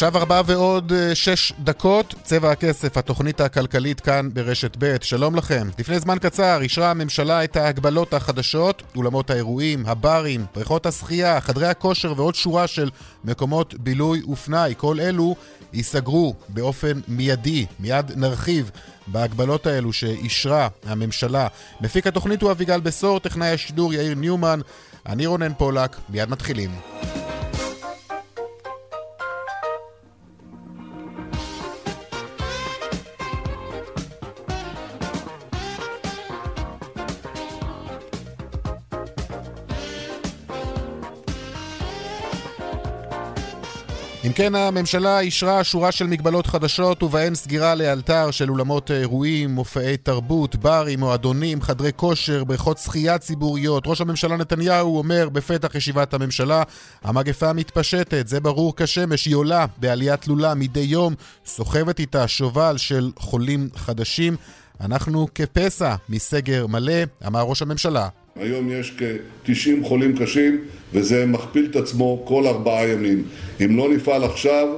עכשיו ארבע ועוד אה, שש דקות, צבע הכסף, התוכנית הכלכלית כאן ברשת ב', שלום לכם. לפני זמן קצר אישרה הממשלה את ההגבלות החדשות, אולמות האירועים, הברים, בריכות השחייה, חדרי הכושר ועוד שורה של מקומות בילוי ופנאי. כל אלו ייסגרו באופן מיידי, מיד נרחיב בהגבלות האלו שאישרה הממשלה. מפיק התוכנית הוא אביגל בשור, טכנאי השידור יאיר ניומן, אני רונן פולק, מיד מתחילים. אם כן, הממשלה אישרה שורה של מגבלות חדשות ובהן סגירה לאלתר של אולמות אירועים, מופעי תרבות, ברים, מועדונים, חדרי כושר, בריכות שחייה ציבוריות. ראש הממשלה נתניהו אומר בפתח ישיבת הממשלה, המגפה מתפשטת, זה ברור כשמש, היא עולה בעליית תלולה מדי יום, סוחבת איתה שובל של חולים חדשים. אנחנו כפסע מסגר מלא, אמר ראש הממשלה. היום יש כ-90 חולים קשים, וזה מכפיל את עצמו כל ארבעה ימים. אם לא נפעל עכשיו,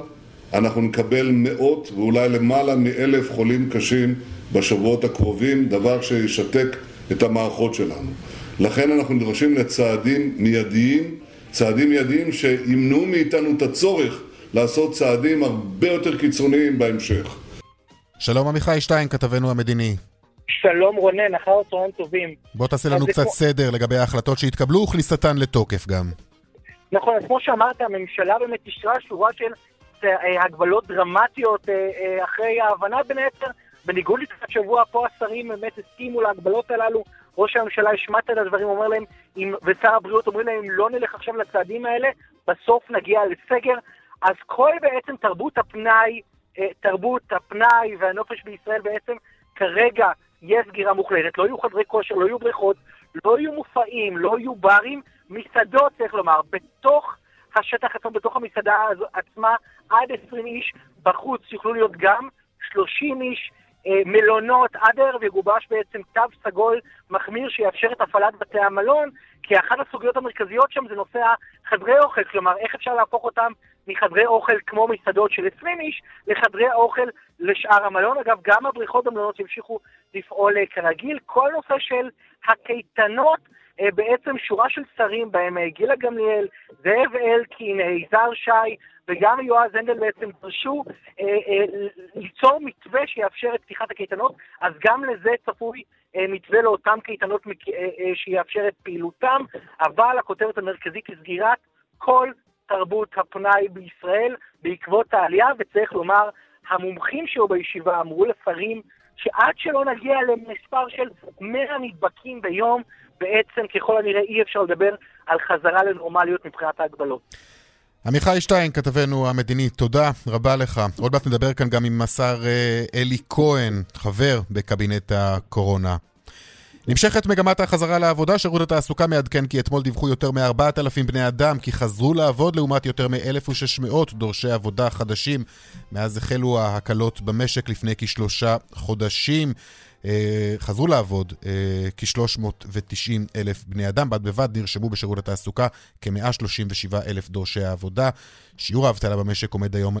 אנחנו נקבל מאות ואולי למעלה מאלף חולים קשים בשבועות הקרובים, דבר שישתק את המערכות שלנו. לכן אנחנו נדרשים לצעדים מיידיים, צעדים מיידיים שימנעו מאיתנו את הצורך לעשות צעדים הרבה יותר קיצוניים בהמשך. שלום עמיחי שטיין, כתבנו המדיני. שלום רונן, אחר הצהריים טובים. בוא תעשה לנו קצת כמו... סדר לגבי ההחלטות שהתקבלו וכניסתן לתוקף גם. נכון, אז כמו שאמרת, הממשלה באמת אישרה שורה של אה, הגבלות דרמטיות אה, אה, אחרי ההבנה בין היתר. בניגוד לתחילת שבוע, פה השרים באמת הסכימו להגבלות הללו. ראש הממשלה השמט את הדברים, אומר להם, אם, ושר הבריאות אומרים להם, אם לא נלך עכשיו לצעדים האלה, בסוף נגיע לסגר. אז כל בעצם תרבות הפנאי, תרבות הפנאי והנופש בישראל בעצם כרגע יהיה סגירה מוחלטת, לא יהיו חדרי כושר, לא יהיו בריכות, לא יהיו מופעים, לא יהיו ברים, מסעדות, צריך לומר, בתוך השטח עצמו, בתוך המסעדה עצמה, עד 20 איש, בחוץ יוכלו להיות גם 30 איש, אה, מלונות, עד הערב יגובש בעצם תו סגול מחמיר שיאפשר את הפעלת בתי המלון, כי אחת הסוגיות המרכזיות שם זה נושא החדרי אוכל, כלומר, איך אפשר להפוך אותם מחדרי אוכל כמו מסעדות של 20 איש לחדרי אוכל לשאר המלון. אגב, גם הבריכות במלונות ימשיכו לפעול אה, כרגיל. כל נושא של הקייטנות, אה, בעצם שורה של שרים, בהם אה, גילה גמליאל, זאב אלקין, יזהר שי וגם יועז הנדל בעצם דרשו ליצור מתווה שיאפשר את פתיחת הקייטנות, אז גם לזה צפוי מתווה לאותן קייטנות שיאפשר את פעילותם, אבל הכותרת המרכזית היא סגירת כל תרבות הפנאי בישראל בעקבות העלייה, וצריך לומר, המומחים שהיו בישיבה אמרו לשרים שעד שלא נגיע למספר של 100 נדבקים ביום, בעצם ככל הנראה אי אפשר לדבר על חזרה לנורמליות מבחינת ההגבלות. עמיחי שטיין, כתבנו המדיני, תודה רבה לך. עוד מעט נדבר כאן גם עם השר אה, אלי כהן, חבר בקבינט הקורונה. נמשכת מגמת החזרה לעבודה, שירות התעסוקה מעדכן כי אתמול דיווחו יותר מ-4,000 בני אדם כי חזרו לעבוד לעומת יותר מ-1,600 דורשי עבודה חדשים מאז החלו ההקלות במשק לפני כשלושה חודשים. אה, חזרו לעבוד אה, כ-390 אלף בני אדם. בד בבד נרשמו בשירות התעסוקה כ-137 אלף דורשי העבודה. שיעור האבטלה במשק עומד היום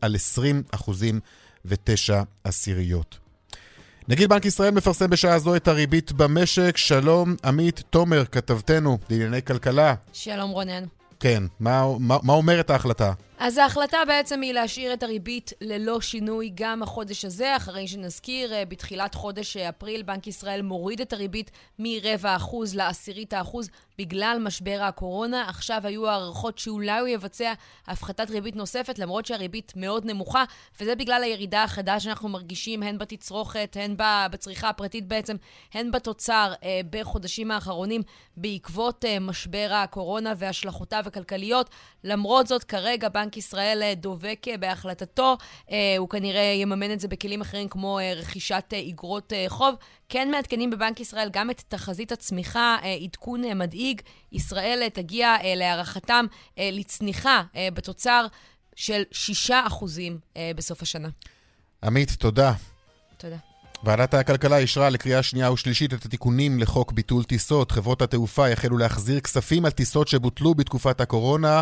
על 20 אחוזים ותשע עשיריות. נגיד בנק ישראל מפרסם בשעה זו את הריבית במשק. שלום, עמית תומר, כתבתנו לענייני כלכלה. שלום רונן. כן, מה, מה, מה אומרת ההחלטה? אז ההחלטה בעצם היא להשאיר את הריבית ללא שינוי גם החודש הזה, אחרי שנזכיר, אה, בתחילת חודש אפריל בנק ישראל מוריד את הריבית מרבע אחוז לעשירית האחוז בגלל משבר הקורונה. עכשיו היו הערכות שאולי הוא יבצע הפחתת ריבית נוספת, למרות שהריבית מאוד נמוכה, וזה בגלל הירידה החדה שאנחנו מרגישים הן בתצרוכת, הן בצריכה הפרטית בעצם, הן בתוצר אה, בחודשים האחרונים בעקבות אה, משבר הקורונה והשלכותיו הכלכליות. למרות זאת, כרגע בנק ישראל אה, דובק אה, בהחלטתו, אה, הוא כנראה יממן את זה בכלים אחרים כמו רכישת איגרות חוב. כן מעדכנים בבנק ישראל גם את תחזית הצמיחה, עדכון מדאיג. ישראל תגיע להערכתם לצניחה בתוצר של 6% אה, בסוף השנה. עמית, תודה. תודה. ועדת הכלכלה אישרה לקריאה שנייה ושלישית את התיקונים לחוק ביטול טיסות. חברות התעופה יחלו להחזיר כספים על טיסות שבוטלו בתקופת הקורונה.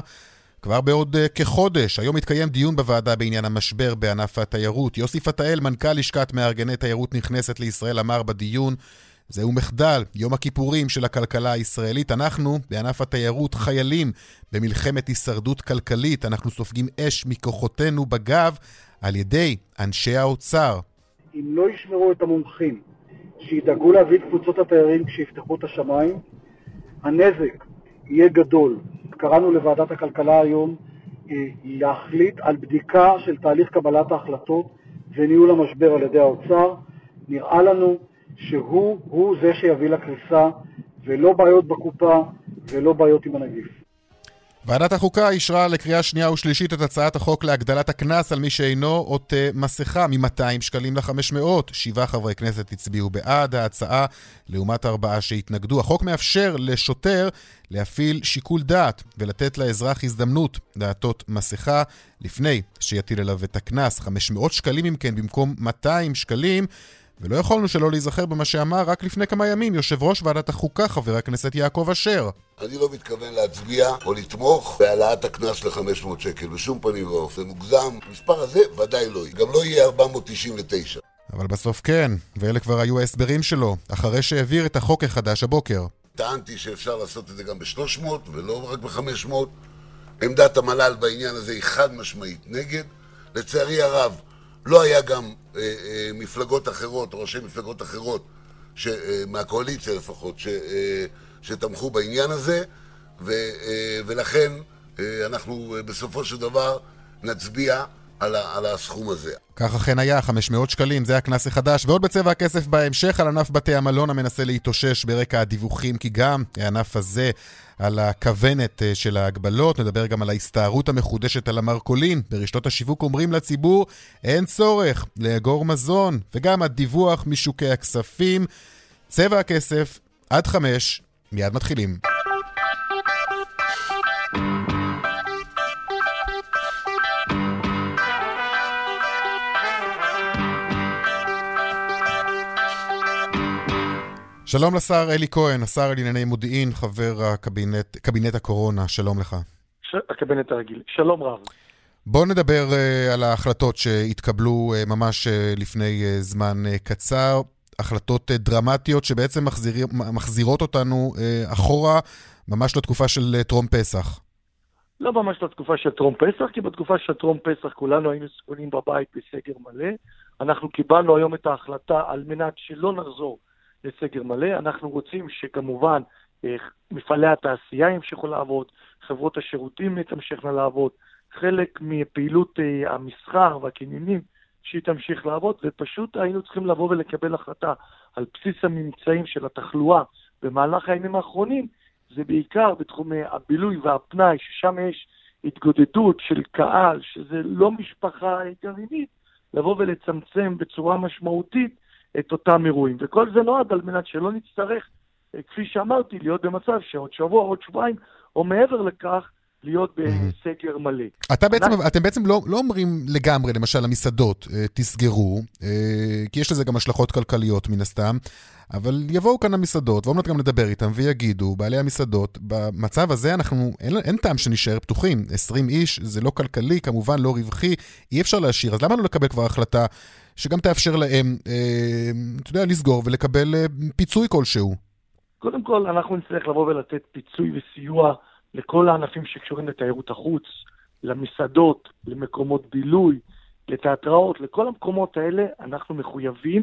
כבר בעוד uh, כחודש, היום התקיים דיון בוועדה בעניין המשבר בענף התיירות. יוסי פתאל, מנכ"ל לשכת מארגני תיירות נכנסת לישראל, אמר בדיון, זהו מחדל, יום הכיפורים של הכלכלה הישראלית. אנחנו, בענף התיירות, חיילים במלחמת הישרדות כלכלית. אנחנו סופגים אש מכוחותינו בגב על ידי אנשי האוצר. אם לא ישמרו את המומחים שידאגו להביא את קבוצות התיירים כשיפתחו את השמיים, הנזק יהיה גדול. קראנו לוועדת הכלכלה היום אה, להחליט על בדיקה של תהליך קבלת ההחלטות וניהול המשבר על ידי האוצר. נראה לנו שהוא זה שיביא לקריסה, ולא בעיות בקופה ולא בעיות עם הנגיף. ועדת החוקה אישרה לקריאה שנייה ושלישית את הצעת החוק להגדלת הקנס על מי שאינו עוטה מסכה מ-200 שקלים ל-500. שבעה חברי כנסת הצביעו בעד ההצעה, לעומת ארבעה שהתנגדו. החוק מאפשר לשוטר להפעיל שיקול דעת ולתת לאזרח הזדמנות לעטות מסכה לפני שיטיל עליו את הקנס. 500 שקלים אם כן במקום 200 שקלים. ולא יכולנו שלא להיזכר במה שאמר רק לפני כמה ימים יושב ראש ועדת החוקה, חבר הכנסת יעקב אשר. אני לא מתכוון להצביע או לתמוך בהעלאת הקנס ל-500 שקל בשום פנים ואופן. מוגזם. המספר הזה ודאי לא יהיה. גם לא יהיה 499. אבל בסוף כן, ואלה כבר היו ההסברים שלו, אחרי שהעביר את החוק החדש הבוקר. טענתי שאפשר לעשות את זה גם ב-300 ולא רק ב-500. עמדת המל"ל בעניין הזה היא חד משמעית נגד. לצערי הרב, לא היה גם אה, אה, מפלגות אחרות, ראשי מפלגות אחרות, אה, מהקואליציה לפחות, שתמכו בעניין הזה, ולכן אנחנו בסופו של דבר נצביע על, על הסכום הזה. כך אכן היה, 500 שקלים, זה הקנס החדש, ועוד בצבע הכסף בהמשך על ענף בתי המלון המנסה להתאושש ברקע הדיווחים, כי גם הענף הזה על הכוונת אה, של ההגבלות, נדבר גם על ההסתערות המחודשת על המרכולים. ברשתות השיווק אומרים לציבור, אין צורך לאגור מזון, וגם הדיווח משוקי הכספים. צבע הכסף, עד חמש, מיד מתחילים. שלום לשר אלי כהן, השר לענייני מודיעין, חבר הקבינט, קבינט הקורונה, שלום לך. ש... הקבינט הרגיל. שלום רב. בוא נדבר uh, על ההחלטות שהתקבלו uh, ממש uh, לפני uh, זמן uh, קצר. החלטות uh, דרמטיות שבעצם מחזיר, מחזירות אותנו uh, אחורה ממש לתקופה של uh, טרום פסח. לא ממש לתקופה של טרום פסח, כי בתקופה של טרום פסח כולנו היינו סגונים בבית בסגר מלא. אנחנו קיבלנו היום את ההחלטה על מנת שלא נחזור לסגר מלא. אנחנו רוצים שכמובן אה, מפעלי התעשייה ימשיכו לעבוד, חברות השירותים תמשכנה לעבוד, חלק מפעילות אה, המסחר והקניינים שהיא תמשיך לעבוד, ופשוט היינו צריכים לבוא ולקבל החלטה על בסיס הממצאים של התחלואה במהלך הימים האחרונים, זה בעיקר בתחומי הבילוי והפנאי, ששם יש התגודדות של קהל, שזה לא משפחה גרעינית, לבוא ולצמצם בצורה משמעותית את אותם אירועים. וכל זה נועד על מנת שלא נצטרך, אה, כפי שאמרתי, להיות במצב שעוד שבוע, עוד שבועיים, או מעבר לכך, להיות בסגר מלא. אתה בעצם, אנחנו... אתם בעצם לא, לא אומרים לגמרי, למשל, למסעדות, אה, תסגרו, אה, כי יש לזה גם השלכות כלכליות מן הסתם, אבל יבואו כאן המסעדות, ועוד מעט גם לדבר איתם, ויגידו, בעלי המסעדות, במצב הזה אנחנו, אין, אין טעם שנשאר פתוחים. 20 איש, זה לא כלכלי, כמובן לא רווחי, אי אפשר להשאיר. אז למה לא לקבל כבר החלטה שגם תאפשר להם, אה, אתה יודע, לסגור ולקבל אה, פיצוי כלשהו? קודם כל, אנחנו נצטרך לבוא ולתת פיצוי וסיוע לכל הענפים שקשורים לתיירות החוץ, למסעדות, למקומות בילוי, לתיאטראות, לכל המקומות האלה אנחנו מחויבים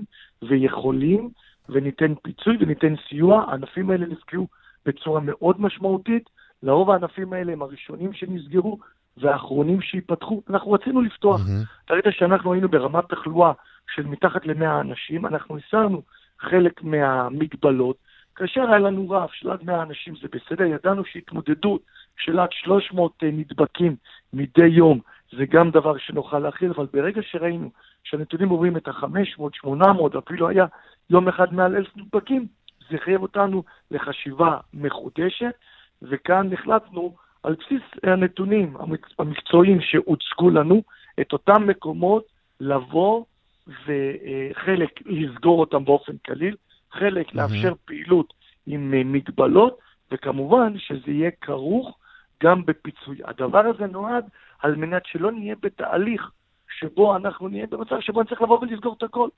ויכולים וניתן פיצוי וניתן סיוע. הענפים האלה נפגעו בצורה מאוד משמעותית. לרוב הענפים האלה הם הראשונים שנסגרו והאחרונים שייפתחו. אנחנו רצינו לפתוח. Mm-hmm. ראית שאנחנו היינו ברמת תחלואה של מתחת ל-100 אנשים, אנחנו הסרנו חלק מהמגבלות. כאשר היה לנו רף של עד 100 אנשים זה בסדר, ידענו שהתמודדות של עד 300 אה, נדבקים מדי יום זה גם דבר שנוכל להכיל, אבל ברגע שראינו שהנתונים עוברים את ה-500, 800, אפילו היה יום אחד מעל אלף נדבקים, זה חייב אותנו לחשיבה מחודשת, וכאן החלטנו על בסיס הנתונים המקצועיים שהוצגו לנו, את אותם מקומות לבוא וחלק לסגור אותם באופן קליל, חלק mm-hmm. לאפשר פעילות עם אה, מגבלות, וכמובן שזה יהיה כרוך גם בפיצוי. הדבר הזה נועד על מנת שלא נהיה בתהליך שבו אנחנו נהיה במצב שבו נצטרך לבוא ולסגור את הכל.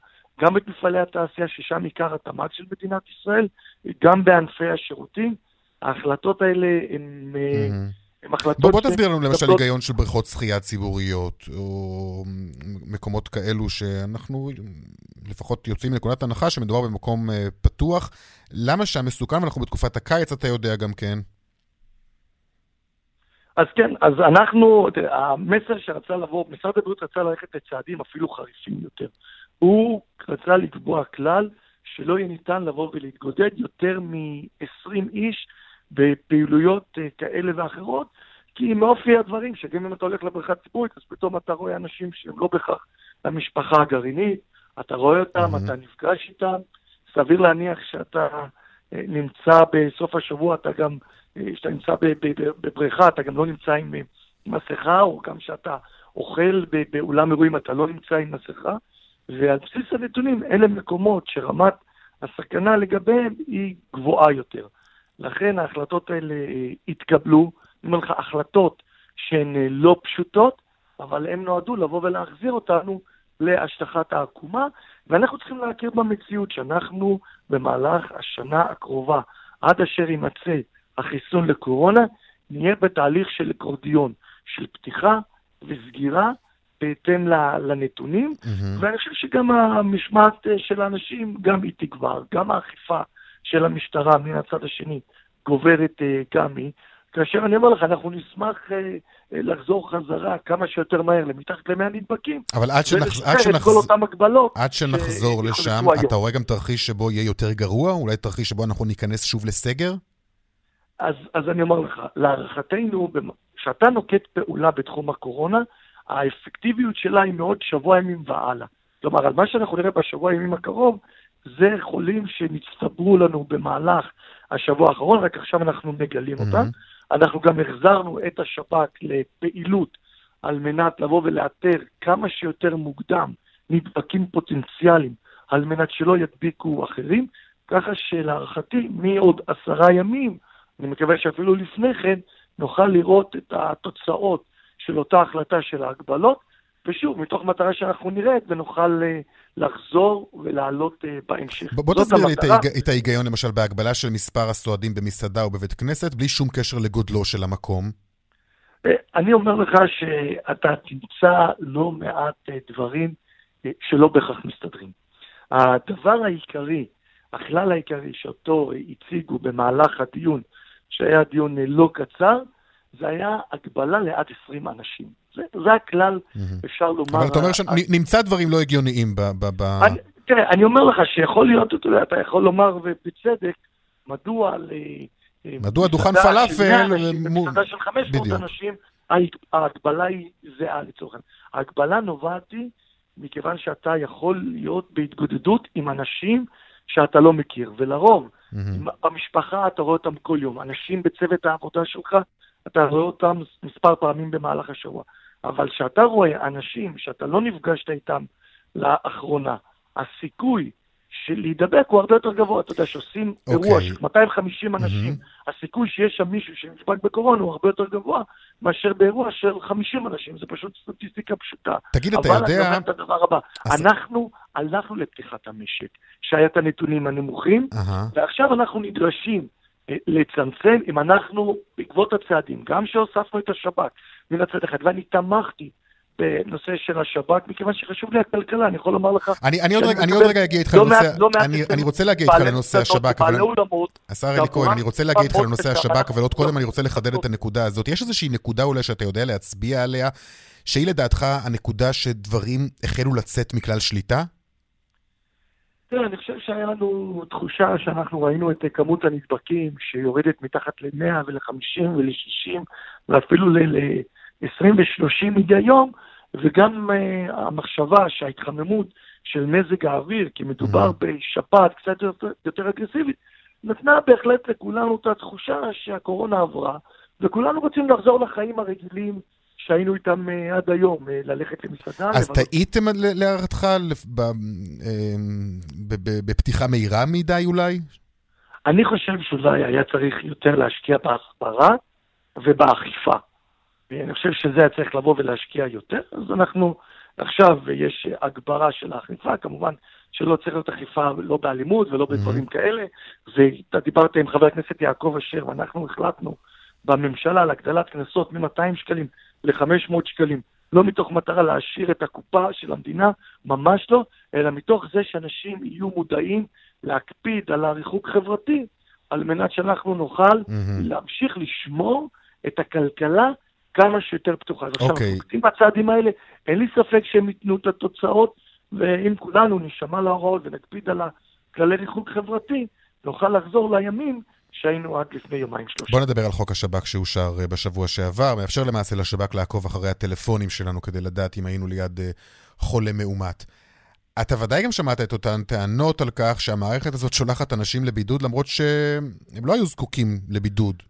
גם את מפעלי התעשייה, ששם עיקר התמ"ג של מדינת ישראל, גם בענפי השירותים. ההחלטות האלה הן... Mm-hmm. החלטות... בוא, בוא תסביר לנו למשל היגיון של בריכות שחייה ציבוריות, או מקומות כאלו שאנחנו לפחות יוצאים מנקודת הנחה שמדובר במקום אה, פתוח. למה שם מסוכן, ואנחנו בתקופת הקיץ, אתה יודע גם כן. אז כן, אז אנחנו, המסר שרצה לבוא, משרד הבריאות רצה ללכת לצעדים אפילו חריפים יותר. הוא רצה לקבוע כלל שלא יהיה ניתן לבוא ולהתגודד יותר מ-20 איש בפעילויות אה, כאלה ואחרות, כי מאופי הדברים, שגם אם אתה הולך לבריכה ציבורית, אז פתאום אתה רואה אנשים שהם לא בהכרח המשפחה הגרעינית, אתה רואה אותם, mm-hmm. אתה נפגש איתם, סביר להניח שאתה אה, נמצא בסוף השבוע, אתה גם, אה, כשאתה נמצא בבריכה, אתה גם לא נמצא עם מסכה, או גם כשאתה אוכל באולם אירועים, אתה לא נמצא עם מסכה, ועל בסיס הנתונים, אלה מקומות שרמת הסכנה לגביהם היא גבוהה יותר. לכן ההחלטות האלה אה, התקבלו, אני אומר לך, החלטות שהן אה, לא פשוטות, אבל הן נועדו לבוא ולהחזיר אותנו להשטחת העקומה, ואנחנו צריכים להכיר במציאות שאנחנו במהלך השנה הקרובה, עד אשר יימצא החיסון לקורונה, נהיה בתהליך של אקורדיון, של פתיחה וסגירה בהתאם לנתונים, mm-hmm. ואני חושב שגם המשמעת אה, של האנשים, גם היא תגבר, גם האכיפה של המשטרה מן הצד השני גוברת אה, גם היא. כאשר אני אומר לך, אנחנו נשמח אה, אה, לחזור חזרה כמה שיותר מהר למתחת למאה נדבקים. אבל עד, שנחז... עד, שנחז... עד שנחזור לשם, אתה רואה גם תרחיש שבו יהיה יותר גרוע? אולי תרחיש שבו אנחנו ניכנס שוב לסגר? אז, אז אני אומר לך, להערכתנו, כשאתה נוקט פעולה בתחום הקורונה, האפקטיביות שלה היא מאוד שבוע ימים והלאה. כלומר, על מה שאנחנו נראה בשבוע הימים הקרוב, זה חולים שנצטברו לנו במהלך השבוע האחרון, רק עכשיו אנחנו מגלים אותם. Mm-hmm. אנחנו גם החזרנו את השב"כ לפעילות על מנת לבוא ולאתר כמה שיותר מוקדם נדבקים פוטנציאליים, על מנת שלא ידביקו אחרים, ככה שלהערכתי, מעוד עשרה ימים, אני מקווה שאפילו לפני כן, נוכל לראות את התוצאות של אותה החלטה של ההגבלות, ושוב, מתוך מטרה שאנחנו נרד ונוכל uh, לחזור ולעלות uh, בהמשך. בוא תסביר לי המטרה... את ההיגיון למשל בהגבלה של מספר הסועדים במסעדה או בבית כנסת, בלי שום קשר לגודלו של המקום. Uh, אני אומר לך שאתה תמצא לא מעט uh, דברים uh, שלא בהכרח מסתדרים. הדבר העיקרי, הכלל העיקרי שאותו הציגו במהלך הדיון, שהיה דיון לא קצר, זה היה הגבלה לעד 20 אנשים. זה, זה הכלל, mm-hmm. אפשר לומר... אבל אתה אומר שנמצא דברים לא הגיוניים ב... ב, ב... אני, תראה, אני אומר לך שיכול להיות, אתה יודע, אתה יכול לומר, ובצדק, מדוע ל... מדוע דוכן פלאפל... במסעדה של 500 אנשים, ההגבלה היא זהה לצורך העניין. ההגבלה נובעת היא מכיוון שאתה יכול להיות בהתגודדות עם אנשים שאתה לא מכיר, ולרוב, mm-hmm. במשפחה אתה רואה אותם כל יום. אנשים בצוות העבודה שלך, אתה רואה אותם מספר פעמים במהלך השבוע. אבל כשאתה רואה אנשים שאתה לא נפגשת איתם לאחרונה, הסיכוי של להידבק הוא הרבה יותר גבוה. אתה יודע, שעושים okay. אוקיי. אירוע של 250 אנשים, mm-hmm. הסיכוי שיש שם מישהו שנדבק בקורונה הוא הרבה יותר גבוה מאשר באירוע של 50 אנשים. זה פשוט סטטיסטיקה פשוטה. תגיד, אתה יודע... אבל אני אומר את הדבר הבא, אז... אנחנו הלכנו לפתיחת המשק, שהיה את הנתונים הנמוכים, uh-huh. ועכשיו אנחנו נדרשים לצמצם אם אנחנו, בעקבות הצעדים, גם שהוספנו את השב"כ מן הצד אחד, ואני תמכתי בנושא של השב"כ, מכיוון שחשוב לי הכלכלה, אני יכול לומר לך... אני, אני, עוד, רגע, אני עוד רגע אגיע איתך לא לנושא... לא מעט אני, רוצה להגיע איתך לנושא השב"כ, אבל... השר אלי כהן, אני רוצה להגיע איתך לנושא. השב"כ, אבל עוד קודם אני רוצה לחדד את הנקודה הזאת. יש איזושהי נקודה אולי שאתה יודע להצביע עליה, שהיא לדעתך הנקודה שדברים החלו לצאת מכלל שליטה? תראה, אני חושב שהיה לנו תחושה שאנחנו ראינו את כמות הנדבקים שיורדת מתחת ל-100 ול-50 ול-60 ואפילו ל-20 ו-30 מדי יום, וגם uh, המחשבה שההתחממות של מזג האוויר, כי מדובר בשפעת קצת יותר, יותר אגרסיבית, נתנה בהחלט לכולנו את התחושה שהקורונה עברה, וכולנו רוצים לחזור לחיים הרגילים שהיינו איתם uh, עד היום, uh, ללכת למסעדה. אז לבלות טעיתם ל- להערכתך לפ- ב- ב- ב- בפתיחה מהירה מדי אולי? אני חושב שאולי היה צריך יותר להשקיע בהסברה ובאכיפה. ואני חושב שזה היה צריך לבוא ולהשקיע יותר, אז אנחנו, עכשיו יש הגברה של האכיפה, כמובן שלא צריך להיות אכיפה לא באלימות ולא בדברים כאלה, ואתה דיברת עם חבר הכנסת יעקב אשר, ואנחנו החלטנו בממשלה על הגדלת קנסות מ-200 שקלים ל-500 שקלים, לא מתוך מטרה להעשיר את הקופה של המדינה, ממש לא, אלא מתוך זה שאנשים יהיו מודעים להקפיד על הריחוק חברתי, על מנת שאנחנו נוכל מהמם. להמשיך לשמור את הכלכלה כמה שיותר פתוחה. אז עכשיו, אוקיי. אנחנו עושים בצעדים האלה, אין לי ספק שהם ייתנו את התוצאות, ואם כולנו נשמע להוראות ונקפיד על כללי ריחוק חברתי, נוכל לחזור לימים שהיינו עד לפני יומיים שלושה. בוא נדבר על חוק השב"כ שאושר אה, בשבוע שעבר, מאפשר למעשה לשב"כ לעקוב אחרי הטלפונים שלנו כדי לדעת אם היינו ליד אה, חולה מאומת. אתה ודאי גם שמעת את אותן טענות על כך שהמערכת הזאת שולחת אנשים לבידוד למרות שהם לא היו זקוקים לבידוד.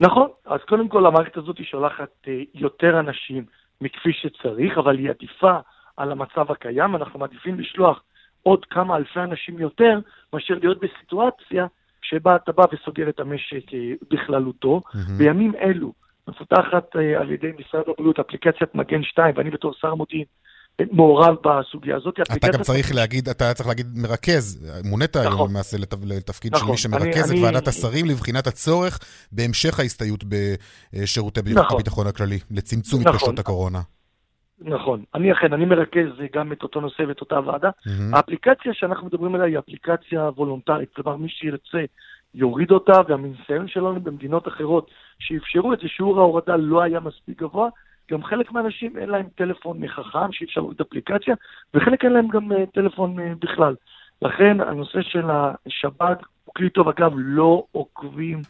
נכון, אז קודם כל המערכת הזאת שולחת אה, יותר אנשים מכפי שצריך, אבל היא עדיפה על המצב הקיים. אנחנו מעדיפים לשלוח עוד כמה אלפי אנשים יותר, מאשר להיות בסיטואציה שבה אתה בא וסוגר את המשק אה, בכללותו. מהמם. בימים אלו מפותחת אה, על ידי משרד הבריאות אפליקציית מגן 2, ואני בתור שר מודיעין אה, מעורב בסוגיה הזאת. אתה גם צריך להגיד, אתה צריך להגיד מרכז, מונית היום נכון. למעשה לת- לתפקיד של נכון. מי שמרכז את אני- ועדת אני- השרים לבחינת הצורך בהמשך ההסתייעות בשירותי נכון. הביטחון הכללי, לצמצום נכון. התפשטות הקורונה. נכון. אני אכן, אני מרכז גם את אותו נושא ואת אותה ועדה. מהמם. האפליקציה שאנחנו מדברים עליה היא אפליקציה וולונטרית, כלומר מי שירצה יוריד אותה, והמניסיון שלנו במדינות אחרות שאפשרו את זה, שיעור ההורדה לא היה מספיק גבוה. גם חלק מהאנשים אין להם טלפון חכם שאי אפשר להוריד אפליקציה, וחלק אין להם גם אה, טלפון אה, בכלל. לכן הנושא של השב"כ הוא כלי טוב. אגב, לא עוקבים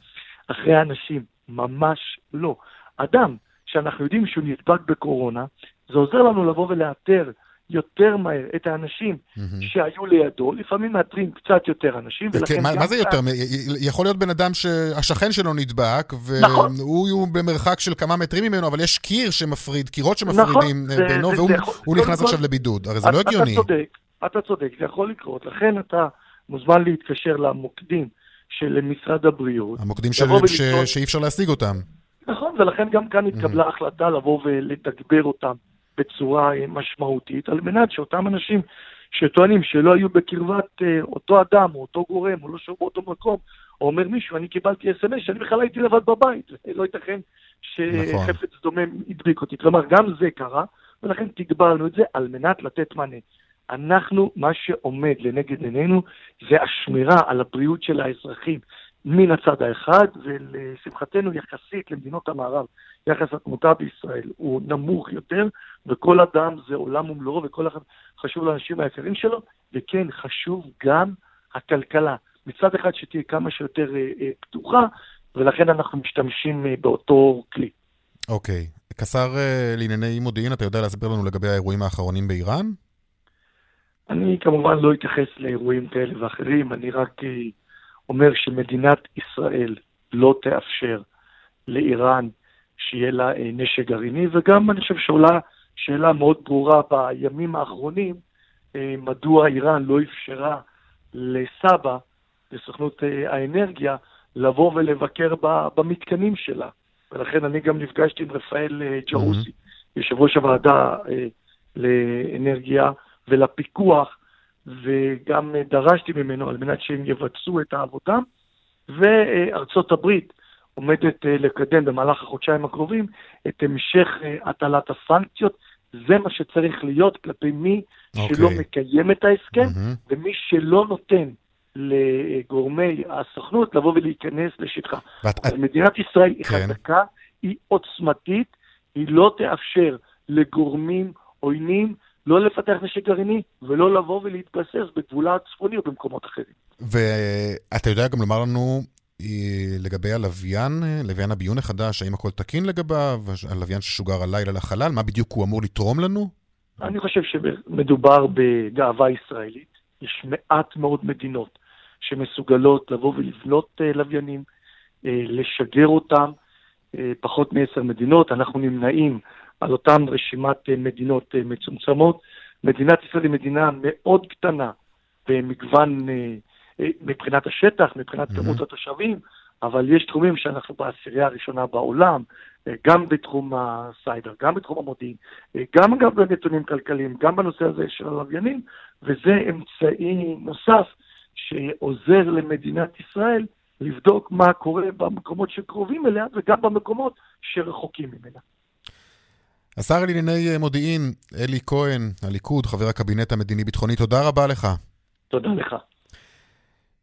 אחרי האנשים, ממש לא. אדם שאנחנו יודעים שהוא נדבק בקורונה, זה עוזר לנו לבוא ולאתר יותר מהר את האנשים מהמם. שהיו לידו, לפעמים מאתרים קצת יותר אנשים, כן, ולכן מה, מה זה כאן- יותר? יכול להיות בן אדם שהשכן שלו נדבק, נכון. והוא הוא במרחק של כמה מטרים ממנו, אבל יש קיר שמפריד, קירות נכון, שמפרידים זה- אה, בינו, זה- והוא זה יכול- קודם נכנס כל- עכשיו לבידוד. הרי זה לא הגיוני. אתה צודק, אתה צודק, זה יכול לקרות. לכן אתה מוזמן להתקשר למוקדים של משרד הבריאות. המוקדים של- ש- שאי אפשר להשיג אותם. נכון, ולכן גם כאן התקבלה החלטה לבוא ולתגבר אותם בצורה אה, משמעותית, על מנת שאותם אנשים שטוענים שלא היו בקרבת אה, אותו אדם או אותו גורם, או לא שהו באותו מקום, או אומר מישהו, אני קיבלתי אס.אם.אס שאני בכלל הייתי לבד בבית, לא ייתכן נכון. שחפץ דומם הדביק אותי. כלומר, גם זה קרה, ולכן תגברנו את זה על מנת לתת מענה. אנחנו, מה שעומד לנגד עינינו זה השמירה על הבריאות של האזרחים מן הצד האחד, ולשמחתנו יחסית למדינות המערב, יחס התמותה בישראל הוא נמוך יותר, וכל אדם זה עולם ומלואו, וכל אחד חשוב לאנשים היקרים שלו, וכן, חשוב גם הכלכלה. מצד אחד שתהיה כמה שיותר אה, אה, פתוחה, ולכן אנחנו משתמשים אה, באותו כלי. אוקיי. כשר אה, לענייני מודיעין, אתה יודע להסביר לנו לגבי האירועים האחרונים באיראן? אני כמובן לא אתייחס לאירועים כאלה ואחרים, אני רק אה, אומר שמדינת ישראל לא תאפשר לאיראן שיהיה לה אה, נשק גרעיני, וגם אני חושב שעולה שאלה מאוד ברורה בימים האחרונים, אה, מדוע איראן לא אפשרה לסבא, לסוכנות אה, האנרגיה, לבוא ולבקר במתקנים שלה. ולכן אני גם נפגשתי עם רפאל ג'רוסי, יושב ראש הוועדה לאנרגיה ולפיקוח, וגם דרשתי ממנו על מנת שהם יבצעו את העבודה. וארצות הברית עומדת אה, לקדם במהלך החודשיים הקרובים את המשך אה, הטלת הסנקציות. זה מה שצריך להיות כלפי מי אוקיי. שלא מקיים את ההסכם, מהמם. ומי שלא נותן לגורמי הסוכנות לבוא ולהיכנס לשטחה. ואת- אז מדינת ישראל היא כן. חזקה, היא עוצמתית, היא לא תאפשר לגורמים עוינים לא לפתח נשק גרעיני ולא לבוא ולהתבסס בגבולה הצפוני או במקומות אחרים. ואתה יודע גם לומר לנו אה, לגבי הלוויין, אה, לוויין הביון החדש, האם הכל תקין לגביו? הלוויין ששוגר הלילה לחלל, מה בדיוק הוא אמור לתרום לנו? אני חושב שמדובר בגאווה ישראלית. יש מעט מאוד מדינות שמסוגלות לבוא ולבנות אה, לוויינים, לשגר אותם, פחות מעשר מדינות. אנחנו נמנעים על אותן רשימת אה, מדינות אה, מצומצמות. מדינת ישראל היא מדינה מאוד קטנה במגוון, אה, אה, מבחינת השטח, מבחינת. כמות התושבים, אבל יש תחומים שאנחנו בעשירייה הראשונה בעולם, אה, גם בתחום הסייבר, גם בתחום המודיעין, אה, גם אגב בנתונים כלכליים, גם בנושא הזה של הלוויינים, וזה אמצעי נוסף שעוזר למדינת ישראל לבדוק מה קורה במקומות שקרובים אליה וגם במקומות שרחוקים ממנה. השר לענייני מודיעין, אלי כהן, הליכוד, חבר הקבינט המדיני-ביטחוני, תודה רבה לך. תודה לך.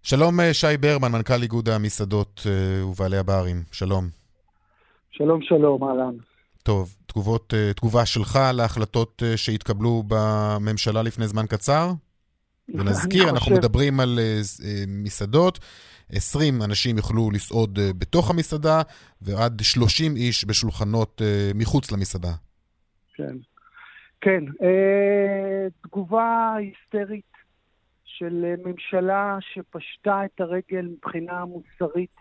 שלום אה, שי ברמן, מנכ"ל איגוד המסעדות אה, ובעלי הברים. שלום. שלום שלום, אהלן. טוב, תגובות, אה, תגובה שלך להחלטות שהתקבלו בממשלה לפני זמן קצר? ונזכיר, אנחנו חושב- מדברים על מסעדות. 20 אנשים יוכלו לסעוד אה, בתוך המסעדה, ועד 30 איש בשולחנות אה, מחוץ למסעדה. כן. כן, אה, תגובה היסטרית של אה, ממשלה שפשטה את הרגל מבחינה מוסרית,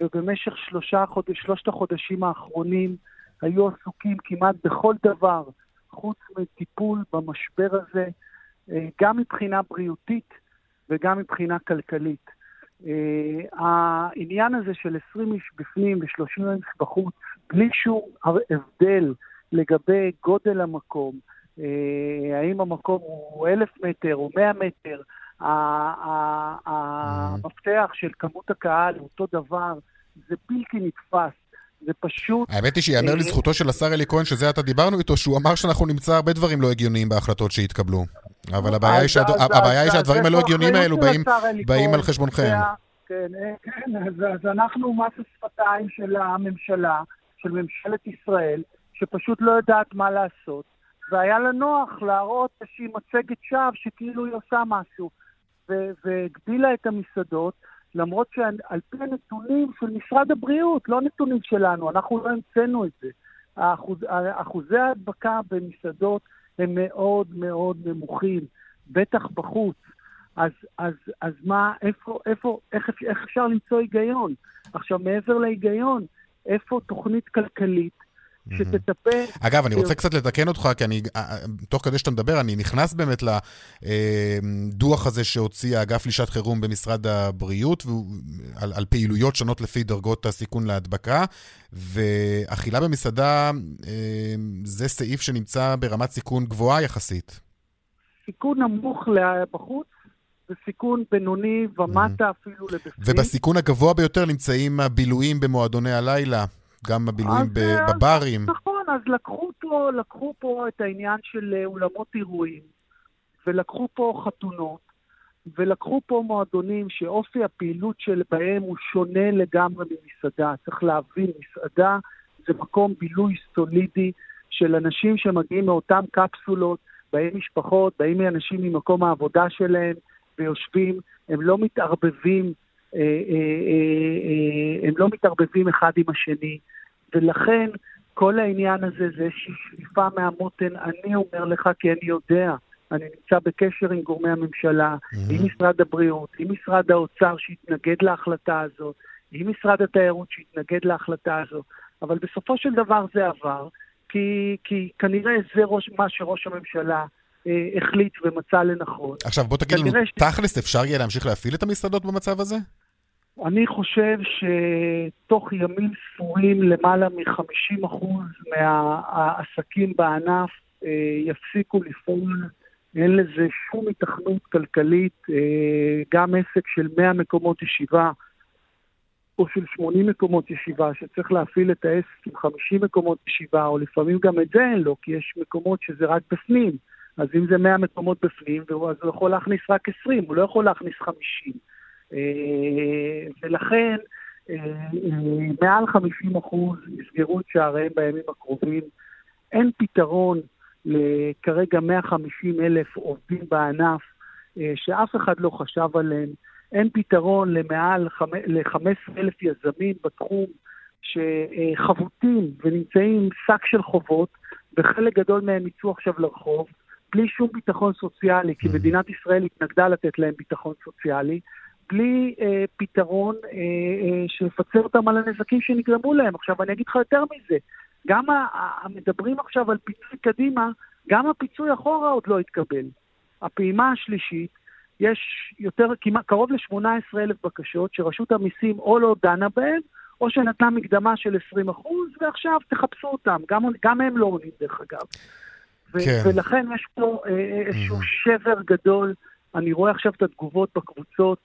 ובמשך שלושה חודש, שלושת החודשים האחרונים היו עסוקים כמעט בכל דבר חוץ מטיפול במשבר הזה, אה, גם מבחינה בריאותית וגם מבחינה כלכלית. אה, העניין הזה של 20 איש בפנים ו-30 איש בחוץ, בלי שום הבדל לגבי גודל המקום, אה, האם המקום הוא אלף מטר או מאה מטר, ה- המפתח של כמות הקהל הוא אותו דבר, זה בלתי נתפס. זה פשוט... האמת היא שיאמר אה, לזכותו של השר אלי כהן, שזה עתה דיברנו איתו, שהוא אמר שאנחנו נמצא הרבה דברים לא הגיוניים בהחלטות שהתקבלו. אבל הבעיה היא שהדברים הלא הגיוניים האלו באים? על חשבונכם. כן, אה, כן, אז, אנחנו מס השפתיים של הממשלה, של ממשלת ישראל, שפשוט לא יודעת מה לעשות, והיה לה נוח להראות איזושהי מצגת שווא שכאילו היא עושה משהו, והגבילה את המסעדות, למרות שעל פי הנתונים של משרד הבריאות, לא נתונים שלנו, אנחנו לא המצאנו את זה. האחוז, אחוזי ההדבקה במסעדות הם מאוד מאוד נמוכים, בטח בחוץ. אז, אז, אז מה, איפה, איפה, איך, איך אפשר למצוא היגיון? עכשיו, מעבר להיגיון, איפה תוכנית כלכלית שתטפל... אגב, אני רוצה קצת לתקן אותך, כי אני, אה, אה, תוך כדי שאתה מדבר, אני נכנס באמת לדוח הזה שהוציא האגף לשעת חירום במשרד הבריאות, על, על פעילויות שונות לפי דרגות הסיכון להדבקה, ואכילה במסעדה אה, זה סעיף שנמצא ברמת סיכון גבוהה יחסית. סיכון נמוך בחוץ וסיכון בינוני ומטה אפילו לבפנים. ובסיכון הגבוה ביותר נמצאים הבילויים במועדוני הלילה, גם הבילויים אז, ב- אה, בברים. נכון, אז לקחו פה, לקחו פה את העניין של אה, אולמות אירועים, ולקחו פה חתונות, ולקחו פה מועדונים שאופי הפעילות שבהם הוא שונה לגמרי ממסעדה. צריך להבין, מסעדה זה מקום בילוי סולידי של אנשים שמגיעים מאותן קפסולות, באים משפחות, באים אנשים ממקום העבודה שלהם ויושבים, הם לא מתערבבים, הם לא מתערבבים אחד עם השני, ולכן כל העניין הזה זה איזושהי שליפה מהמותן. אני אומר לך כי אני יודע, אני נמצא בקשר עם גורמי הממשלה, עם משרד הבריאות, עם משרד האוצר שהתנגד להחלטה הזאת, עם משרד התיירות שהתנגד להחלטה הזאת, אבל בסופו של דבר זה עבר, כי, כי כנראה זה ראש, מה שראש הממשלה אה, החליט ומצא לנכון. עכשיו, בוא תגיד לנו, ש- תכלס אפשר יהיה להמשיך להפעיל את המסעדות במצב הזה? אני חושב שתוך ימים ספורים למעלה מ-50% מהעסקים בענף אה, יפסיקו לפעול. אין לזה שום התכנות כלכלית. אה, גם עסק של 100 מקומות ישיבה או של 80 מקומות ישיבה, שצריך להפעיל את העסק עם 50 מקומות ישיבה, או לפעמים גם את זה אין לו, כי יש מקומות שזה רק בפנים. אז אם זה 100 מקומות בפנים, אז הוא יכול להכניס רק 20, הוא לא יכול להכניס 50. אה, ולכן, אה, מעל 50 אחוז יסגרו את שעריהם בימים הקרובים. אין פתרון לכרגע 150 אלף עובדים בענף אה, שאף אחד לא חשב עליהם. אין פתרון למעל ל-15 אלף יזמים בתחום שחבוטים ונמצאים שק של חובות, וחלק גדול מהם יצאו עכשיו לרחוב, בלי שום ביטחון סוציאלי, כי. מדינת ישראל התנגדה לתת להם ביטחון סוציאלי, בלי אה, פתרון אה, אה, שיפצה אותם על הנזקים שנגרמו להם. עכשיו, אני אגיד לך יותר מזה, גם המדברים עכשיו על פיצוי קדימה, גם הפיצוי אחורה עוד לא התקבל. הפעימה השלישית, יש יותר, כמעט, קרוב ל-18 אלף בקשות שרשות המיסים או לא דנה בהן, או שנתנה מקדמה של 20 אחוז, ועכשיו תחפשו אותם. גם, גם הם לא עונים, דרך אגב. כן. ולכן יש פה אה, אה, איזשהו mm-hmm. שבר גדול. אני רואה עכשיו את התגובות בקבוצות,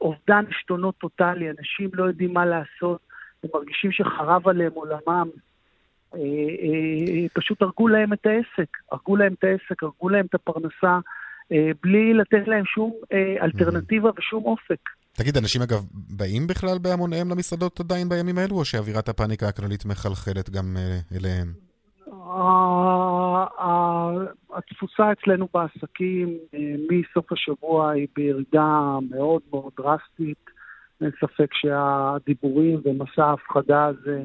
אובדן עשתונות טוטאלי, אנשים לא יודעים מה לעשות, הם מרגישים שחרב עליהם עולמם. אה, אה, פשוט הרגו להם את העסק, הרגו להם את העסק, הרגו להם את הפרנסה, אה, בלי לתת להם שום אלטרנטיבה ושום אופק. תגיד, אנשים אגב באים בכלל בהמוניהם למסעדות עדיין בימים האלו, או שאווירת הפאניקה הכללית מחלחלת גם אליהם? התפוסה אצלנו בעסקים מסוף השבוע היא בירידה מאוד מאוד דרסטית. אין ספק שהדיבורים ומסע ההפחדה הזה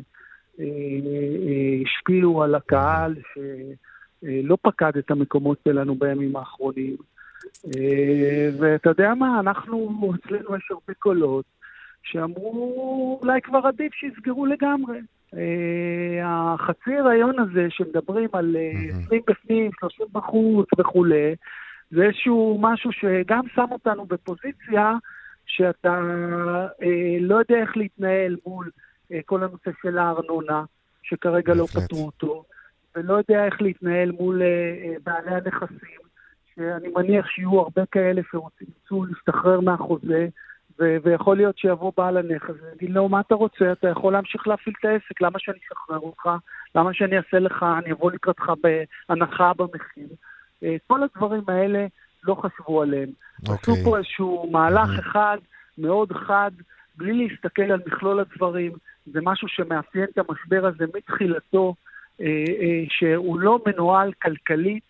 אה, אה, השפיעו על הקהל שלא פקד את המקומות שלנו בימים האחרונים. אה, ואתה יודע מה, אנחנו, אצלנו יש הרבה קולות שאמרו, אולי כבר עדיף שיסגרו לגמרי. החצי הריון הזה שמדברים על 20 בפנים, 30 בחוץ וכולי, זה איזשהו משהו שגם שם אותנו בפוזיציה שאתה אה, לא יודע איך להתנהל מול אה, כל הנושא של הארנונה, שכרגע לא פתרו אותו, ולא יודע איך להתנהל מול אה, אה, בעלי הנכסים, שאני מניח שיהיו הרבה כאלה שרוצים להשתחרר מהחוזה, ו- ויכול להיות שיבוא בעל הנכס ויגיד לו, מה אתה רוצה? אתה יכול להמשיך להפעיל את העסק, למה שאני אשחרר אותך? למה שאני אעשה לך, אני אבוא לקראתך בהנחה במחיר? אה, כל הדברים האלה לא חשבו עליהם. Okay. עשו אוקיי. פה איזשהו מהלך mm-hmm. אחד מאוד חד, בלי להסתכל על מכלול הדברים. זה משהו שמאפיין את המשבר הזה מתחילתו, אה, אה, שהוא לא מנוהל כלכלית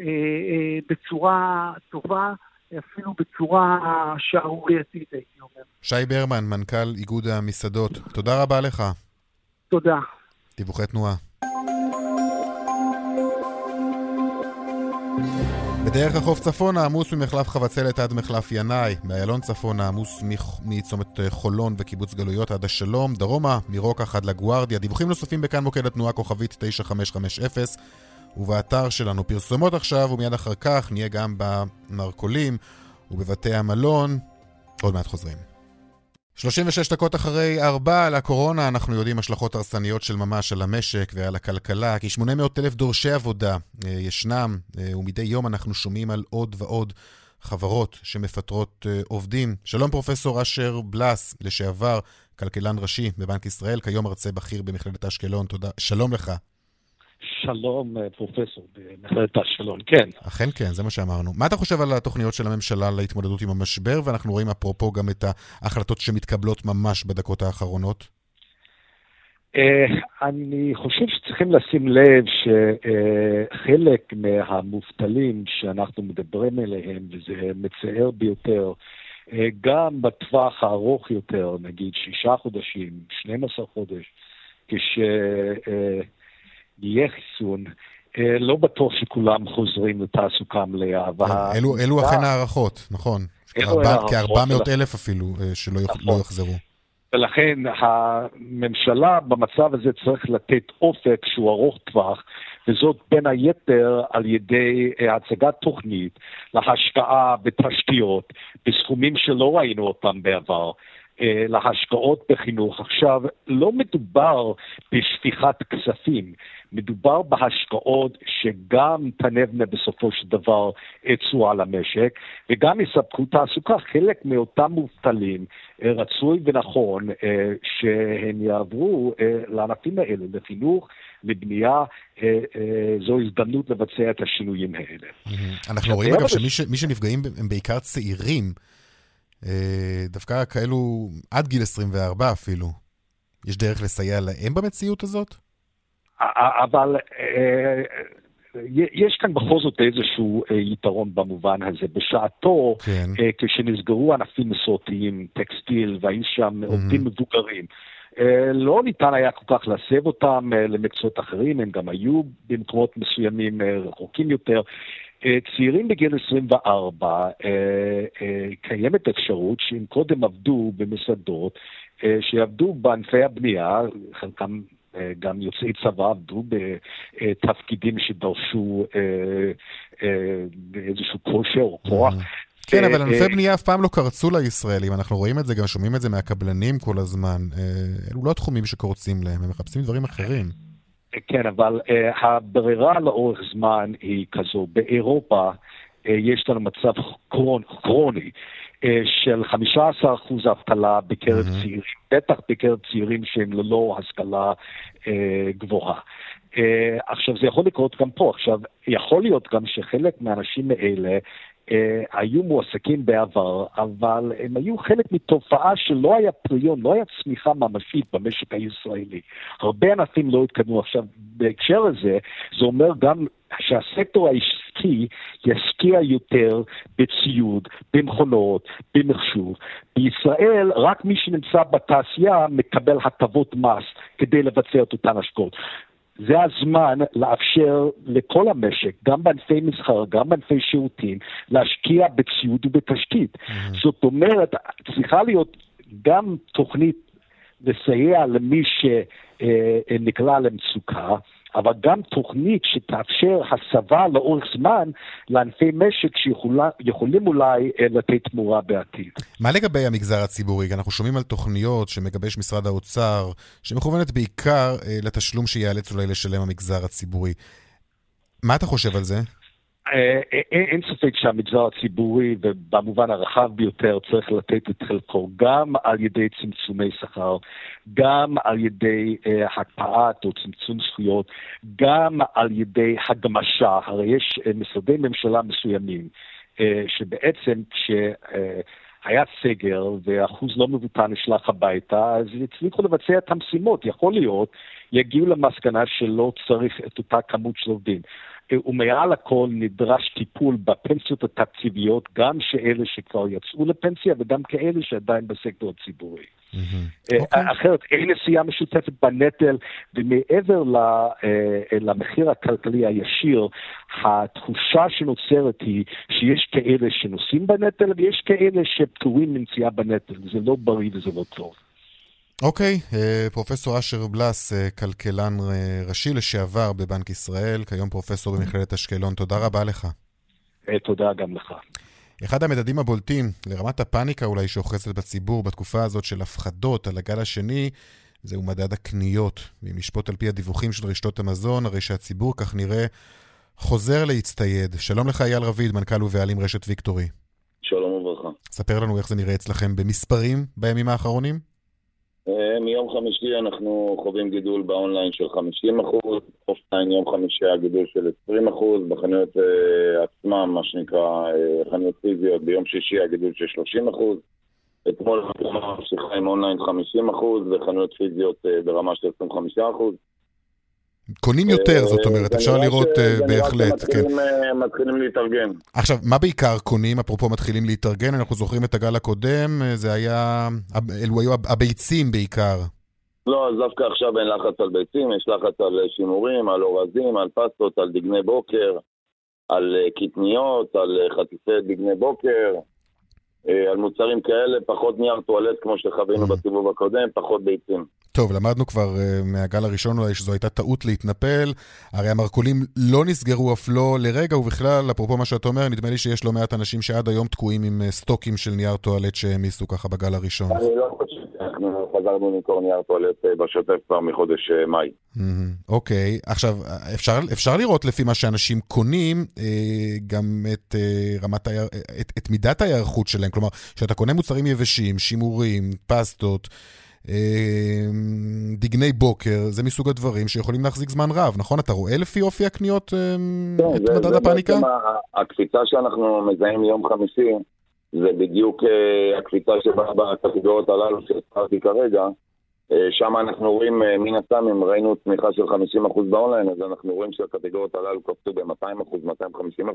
אה, בצורה טובה, אפילו בצורה שערורייתית, הייתי אומר. שי ברמן, מנכ"ל איגוד המסעדות, תודה רבה לך. תודה. דיווחי תנועה. בדרך החוף צפונה עמוס ממחלף חבצלת עד מחלף ינאי, באיילון צפונה עמוס מצומת אה, חולון וקיבוץ גלויות עד השלום, דרומה מרוקח עד לגוארדיה. דיווחים נוספים בכאן מוקד התנועה כוכבית 9550 ובאתר שלנו פרסומות עכשיו ומיד אחר כך נהיה גם במרכולים ובבתי המלון. עוד מעט חוזרים. 36 דקות אחרי 4 על הקורונה, אנחנו יודעים השלכות הרסניות של ממש על המשק ועל הכלכלה. כ-800 אלף דורשי עבודה אה, ישנם, אה, ומדי יום אנחנו שומעים על עוד ועוד חברות שמפטרות אה, עובדים. שלום פרופסור אשר בלס, לשעבר כלכלן ראשי בבנק ישראל, כיום מרצה בכיר במכללת אשקלון. תודה. שלום לך. שלום, אה, פרופסור, במכללת אשקלון, כן. אכן כן, זה מה שאמרנו. מה אתה חושב על התוכניות של הממשלה להתמודדות עם המשבר? ואנחנו רואים אפרופו גם את ההחלטות שמתקבלות ממש בדקות האחרונות. אה, אני חושב שצריכים לשים לב שחלק מהמובטלים שאנחנו מדברים עליהם, וזה מצער ביותר, אה, גם בטווח הארוך יותר, נגיד שישה חודשים, 12 חודש, כש... יהיה חיסון, אה, לא בטוח שכולם חוזרים לתעסוקה מלאה. כן, אלו, אלו אכן הערכות, נכון. כ-400 אלף אפילו אה, שלא נכון. לא יחזרו. ולכן הממשלה במצב הזה צריך לתת אופק שהוא ארוך טווח, וזאת בין היתר על ידי אה, הצגת תוכנית להשקעה בתשתיות בסכומים שלא ראינו אותם בעבר. להשקעות בחינוך. עכשיו, לא מדובר בשפיכת כספים, מדובר בהשקעות שגם תנבנה בסופו של דבר תשואה למשק וגם יספקו תעסוקה. חלק מאותם מובטלים, רצוי ונכון שהם יעברו לענפים האלה, לחינוך, לבנייה, זו הזדמנות לבצע את השינויים האלה. אנחנו רואים אגב שמי שנפגעים הם בעיקר צעירים. דווקא כאלו עד גיל 24 אפילו. יש דרך לסייע להם במציאות הזאת? אבל יש כאן בכל זאת איזשהו יתרון במובן הזה. בשעתו, כן. כשנסגרו ענפים מסורתיים, טקסטיל, והיו שם mm-hmm. עובדים מבוגרים, לא ניתן היה כל כך להסב אותם למקצועות אחרים, הם גם היו במקומות מסוימים רחוקים יותר. צעירים בגיל 24, קיימת אפשרות שאם קודם עבדו במסעדות, שיעבדו בענפי הבנייה, חלקם גם יוצאי צבא עבדו בתפקידים שדרשו איזשהו כושר או כוח. כן, אבל ענפי בנייה אף פעם לא קרצו לישראלים, אנחנו רואים את זה, גם שומעים את זה מהקבלנים כל הזמן. אלו לא התחומים שקורצים להם, הם מחפשים דברים אחרים. כן, אבל הברירה לאורך זמן היא כזו. באירופה יש לנו מצב קרונ, קרוני של 15% אבטלה בקרב mm-hmm. צעירים, בטח בקרב צעירים שהם ללא השכלה uh, גבוהה. Uh, עכשיו, זה יכול לקרות גם פה. עכשיו, יכול להיות גם שחלק מהאנשים האלה אה, היו מועסקים בעבר, אבל הם היו חלק מתופעה שלא היה פריון, לא היה צמיחה ממשית במשק הישראלי. הרבה ענפים לא התקדמו. עכשיו, בהקשר הזה, זה אומר גם שהסקטור העסקי ישקיע יותר בציוד, במכונות, במחשוב. בישראל, רק מי שנמצא בתעשייה מקבל הטבות מס כדי לבצע את אותן השקעות. זה הזמן לאפשר לכל המשק, גם בענפי מסחר, גם בענפי שירותים, להשקיע בציוד ובתשתית. Mm-hmm. זאת אומרת, צריכה להיות גם תוכנית לסייע למי שנקלע למצוקה, אבל גם תוכנית שתאפשר הסבה לאורך זמן לענפי משק שיכולים אולי אה, לתת תמורה בעתיד. מה לגבי המגזר הציבורי? אנחנו שומעים על תוכניות שמגבש משרד האוצר, שמכוונת בעיקר אה, לתשלום שייאלץ אולי לשלם המגזר הציבורי. מה אתה חושב על זה? אה, אה, אין ספק שהמגזר הציבורי, ובמובן הרחב ביותר, צריך לתת את חלקו גם על ידי צמצומי שכר, גם על ידי אה, הקפאת או צמצום זכויות, גם על ידי הגמשה. הרי יש משרדי ממשלה מסוימים שבעצם כש... היה סגר ואחוז לא מבוטל נשלח הביתה, אז הצליחו לבצע את המשימות. יכול להיות, יגיעו למסקנה שלא צריך את אותה כמות של עובדים. ומעל הכל נדרש טיפול בפנסיות התקציביות, גם שאלה שכבר יצאו לפנסיה וגם כאלה שעדיין בסקטור הציבורי. Mm-hmm. Okay. אחרת אין נסיעה משותפת בנטל, ומעבר אה, למחיר הכלכלי הישיר, התחושה שנוצרת היא שיש כאלה שנושאים בנטל ויש כאלה שפטורים מנסיעה בנטל, וזה לא בריא וזה לא טוב. אוקיי, okay, אה, פרופסור אשר בלס, אה, כלכלן אה, ראשי לשעבר בבנק ישראל, כיום פרופסור במכללת אשקלון, תודה רבה לך. תודה גם לך. אחד המדדים הבולטים לרמת הפאניקה אולי שאוחזת בציבור בתקופה הזאת של הפחדות על הגל השני, זהו מדד הקניות. ואם לשפוט על פי הדיווחים של רשתות המזון, הרי שהציבור, כך נראה, חוזר להצטייד. שלום לך אייל רביד, מנכ"ל ובעלים רשת ויקטורי. שלום וברכה. ספר לנו איך זה נראה אצלכם במספרים בימים האחרונים. אה, מיום חמישי אנחנו חווים גידול באונליין של 50 אחוז, offline יום חמישי היה גידול של 20 אחוז, בחנויות uh, עצמם, מה שנקרא uh, חנויות פיזיות, ביום שישי היה גידול של 30 אחוז. אתמול ממשיכה עם אונליין 50 אחוז וחנויות פיזיות uh, ברמה של 25 אחוז. קונים יותר, זאת אומרת, אפשר לראות בהחלט, כן. מתחילים להתארגן. עכשיו, מה בעיקר קונים, אפרופו מתחילים להתארגן? אנחנו זוכרים את הגל הקודם, זה היה, אלו היו הביצים בעיקר. לא, אז דווקא עכשיו אין לחץ על ביצים, יש לחץ על שימורים, על אורזים, על פסטות, על דגני בוקר, על קטניות, על חטיפי דגני בוקר. על מוצרים כאלה, פחות נייר טואלט כמו שחווינו בסיבוב הקודם, פחות ביצים. טוב, למדנו כבר uh, מהגל הראשון אולי שזו הייתה טעות להתנפל. הרי המרכולים לא נסגרו אף לא לרגע, ובכלל, אפרופו מה שאת אומר, נדמה לי שיש לא מעט אנשים שעד היום תקועים עם uh, סטוקים של נייר טואלט שהעמיסו ככה בגל הראשון. אני לא חושב אנחנו חזרנו למכור נייר טואלט אה, בשוטף כבר מחודש מאי. אוקיי, עכשיו, אפשר, אפשר לראות לפי מה שאנשים קונים אה, גם את רמת, את, את מידת ההיערכות שלהם. כלומר, כשאתה קונה מוצרים יבשים, שימורים, פסטות, דגני בוקר, זה מסוג הדברים שיכולים להחזיק זמן רב, נכון? אתה רואה לפי אופי הקניות כן, את מדד הפאניקה? הקפיצה שאנחנו מזהים מיום חמישי. זה בדיוק uh, הקפיצה שבאה בקטגוריות הללו שהזכרתי כרגע. Uh, שם אנחנו רואים, uh, מן הסתם, אם ראינו צמיחה של 50% באונליין, אז אנחנו רואים שהקטגוריות הללו קפצו ב-200%, 250%.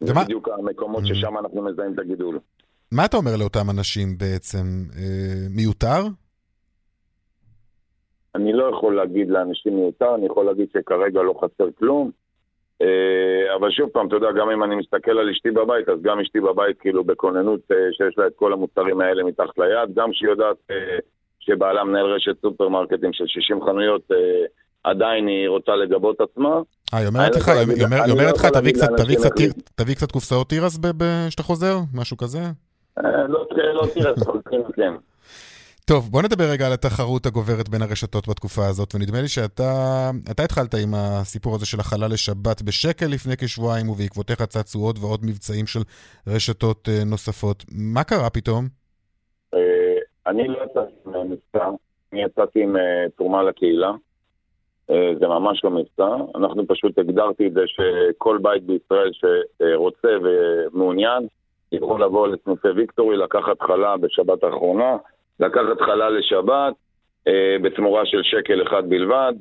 זה. בדיוק המקומות mm-hmm. ששם אנחנו מזהים את הגידול. מה אתה אומר לאותם אנשים בעצם? אה, מיותר? אני לא יכול להגיד לאנשים מיותר, אני יכול להגיד שכרגע לא חסר כלום. אה, אבל שוב פעם, אתה יודע, גם אם אני מסתכל על אשתי בבית, אז גם אשתי בבית כאילו בכוננות אה, שיש לה את כל המוצרים האלה מתחת ליד, גם שהיא יודעת אה, שבעלה מנהל רשת סופרמרקטים של 60 חנויות, עדיין היא רוצה לגבות עצמה. אה, היא אומרת לך, היא אומרת לך, תביא קצת קופסאות תירס כשאתה חוזר? משהו כזה? לא, לא תירס, כן. טוב, בוא נדבר רגע על התחרות הגוברת בין הרשתות בתקופה הזאת, ונדמה לי שאתה התחלת עם הסיפור הזה של החלה לשבת בשקל לפני כשבועיים, ובעקבותיך צצו עוד ועוד מבצעים של רשתות אה, נוספות. מה קרה פתאום? אה, אני לא יצאתי ממבצע, אני יצאתי עם אה, תרומה לקהילה. זה ממש לא מבצע. אנחנו פשוט הגדרתי את זה שכל בית בישראל שרוצה ומעוניין, יכול לבוא לסניפי ויקטורי, לקחת חלה בשבת האחרונה. לקחת חלל לשבת אה, בתמורה של שקל אחד בלבד,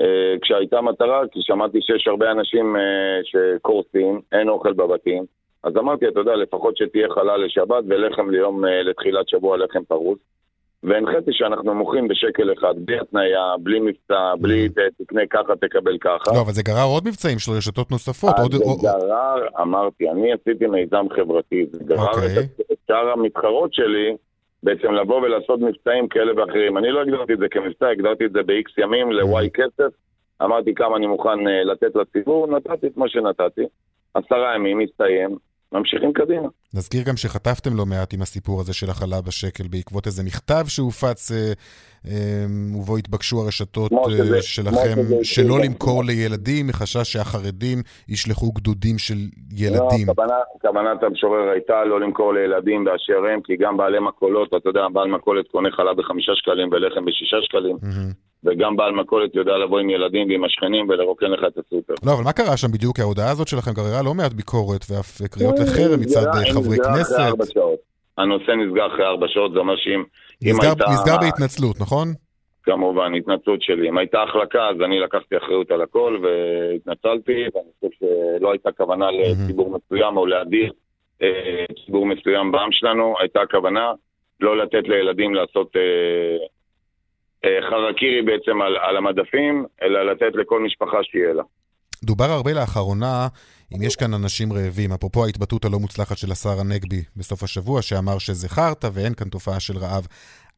אה, כשהייתה מטרה, כי שמעתי שיש הרבה אנשים אה, שקורסים, אין אוכל בבתים, אז אמרתי, אתה יודע, לפחות שתהיה חלל לשבת ולחם ליום אה, לתחילת שבוע לחם פרוס. והנחיתי שאנחנו מוכרים בשקל אחד, בלי התניה, בלי מבצע, בלי mm. תקנה ככה, תקבל ככה. לא, אבל זה גרר עוד מבצעים של רשתות נוספות. עוד... זה גרר, אמרתי, אני עשיתי מיזם חברתי, זה גרר okay. אוקיי. את שאר המתחרות שלי בעצם לבוא ולעשות מבצעים כאלה ואחרים. אני לא הגדרתי את זה כמבצע, הגדרתי את זה ב-X ימים ל-Y כסף. אמרתי כמה אני מוכן אה, לתת לציבור, נתתי את מה שנתתי. עשרה ימים, הסתיים, ממשיכים קדימה. נזכיר גם שחטפתם לא מעט עם הסיפור הזה של החלה בשקל בעקבות איזה מכתב שהופץ, אה, אה, ובו התבקשו הרשתות שזה, שלכם שלא למכור לילדים, מחשש שהחרדים ישלחו גדודים של ילדים. לא, כוונת, כוונת המשורר הייתה לא למכור לילדים באשר הם, כי גם בעלי מכולות, אתה יודע, בעל מכולת קונה חלה בחמישה שקלים ולחם בשישה שקלים. Mm-hmm. וגם בעל מכולת יודע לבוא עם ילדים ועם השכנים ולרוקן לך את הסופר. לא, אבל מה קרה שם בדיוק? ההודעה הזאת שלכם גררה לא מעט ביקורת ואף קריאות אה, לחרם מצד חברי כנסת. הנושא נסגר אחרי ארבע שעות, זה אומר שאם הייתה... נסגר בהתנצלות, נכון? כמובן, התנצלות שלי. אם הייתה החלקה, אז אני לקחתי אחריות על הכל והתנצלתי, ואני חושב שלא הייתה כוונה לציבור מסוים או להדיר אה, ציבור מסוים בעם שלנו, הייתה כוונה לא לתת לילדים לעשות אה, חרקירי בעצם על, על המדפים, אלא לתת לכל משפחה שיהיה לה. דובר הרבה לאחרונה, אם יש כאן אנשים רעבים, אפרופו ההתבטאות הלא מוצלחת של השר הנגבי בסוף השבוע, שאמר שזה חרטא ואין כאן תופעה של רעב.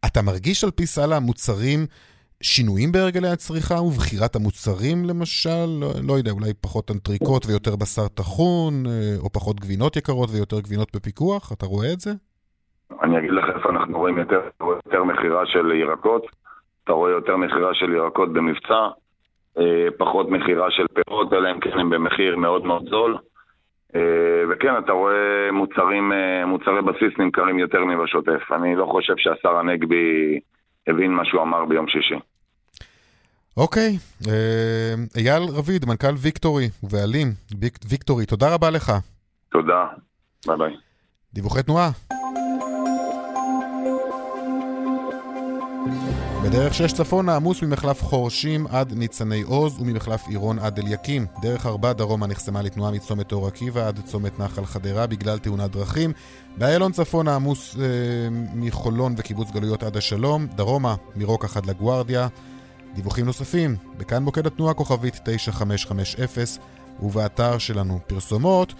אתה מרגיש על פי סל המוצרים שינויים בהרגלי הצריכה ובחירת המוצרים למשל? לא, לא יודע, אולי פחות אנטריקות ויותר בשר טחון, אה, או פחות גבינות יקרות ויותר גבינות בפיקוח? אתה רואה את זה? אני אגיד לך איפה אנחנו רואים יותר, יותר מכירה של ירקות. אתה רואה יותר מכירה של ירקות במבצע, אה, פחות מכירה של פירות, אלא אם כן הם במחיר מאוד מאוד זול. אה, וכן, אתה רואה מוצרים, אה, מוצרי בסיס נמכרים יותר מבשוטף. אני לא חושב שהשר הנגבי הבין מה שהוא אמר ביום שישי. אוקיי, אייל רביד, מנכ"ל ויקטורי ובעלים ויקטורי, תודה רבה לך. תודה, ביי ביי. דיווחי תנועה. בדרך 6 צפונה עמוס ממחלף חורשים עד ניצני עוז וממחלף עירון עד אליקים. דרך 4 דרומה נחסמה לתנועה מצומת אור עקיבא עד צומת נחל חדרה בגלל תאונת דרכים. באיילון צפונה עמוס אה, מחולון וקיבוץ גלויות עד השלום. דרומה מרוקח עד לגוארדיה. דיווחים נוספים, בכאן מוקד התנועה כוכבית 9550 ובאתר שלנו פרסומות.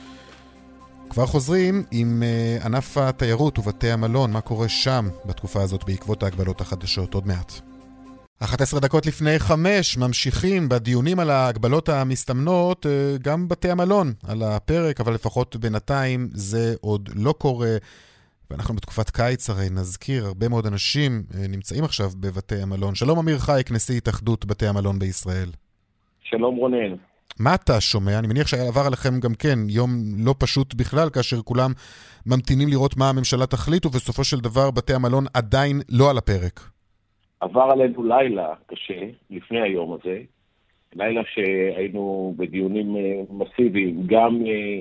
כבר חוזרים עם uh, ענף התיירות ובתי המלון, מה קורה שם בתקופה הזאת בעקבות ההגבלות החדשות, עוד מעט. 11 דקות לפני חמש, ממשיכים בדיונים על ההגבלות המסתמנות, uh, גם בתי המלון על הפרק, אבל לפחות בינתיים זה עוד לא קורה. ואנחנו בתקופת קיץ הרי נזכיר, הרבה מאוד אנשים אה, נמצאים עכשיו בבתי המלון. שלום אמיר חייק, נשיא התאחדות בתי המלון בישראל. שלום רונן. מה אתה שומע? אני מניח שעבר עליכם גם כן יום לא פשוט בכלל, כאשר כולם ממתינים לראות מה הממשלה תחליט, ובסופו של דבר בתי המלון עדיין לא על הפרק. עבר עלינו לילה קשה לפני היום הזה, לילה שהיינו בדיונים אה, מסיביים, גם אה,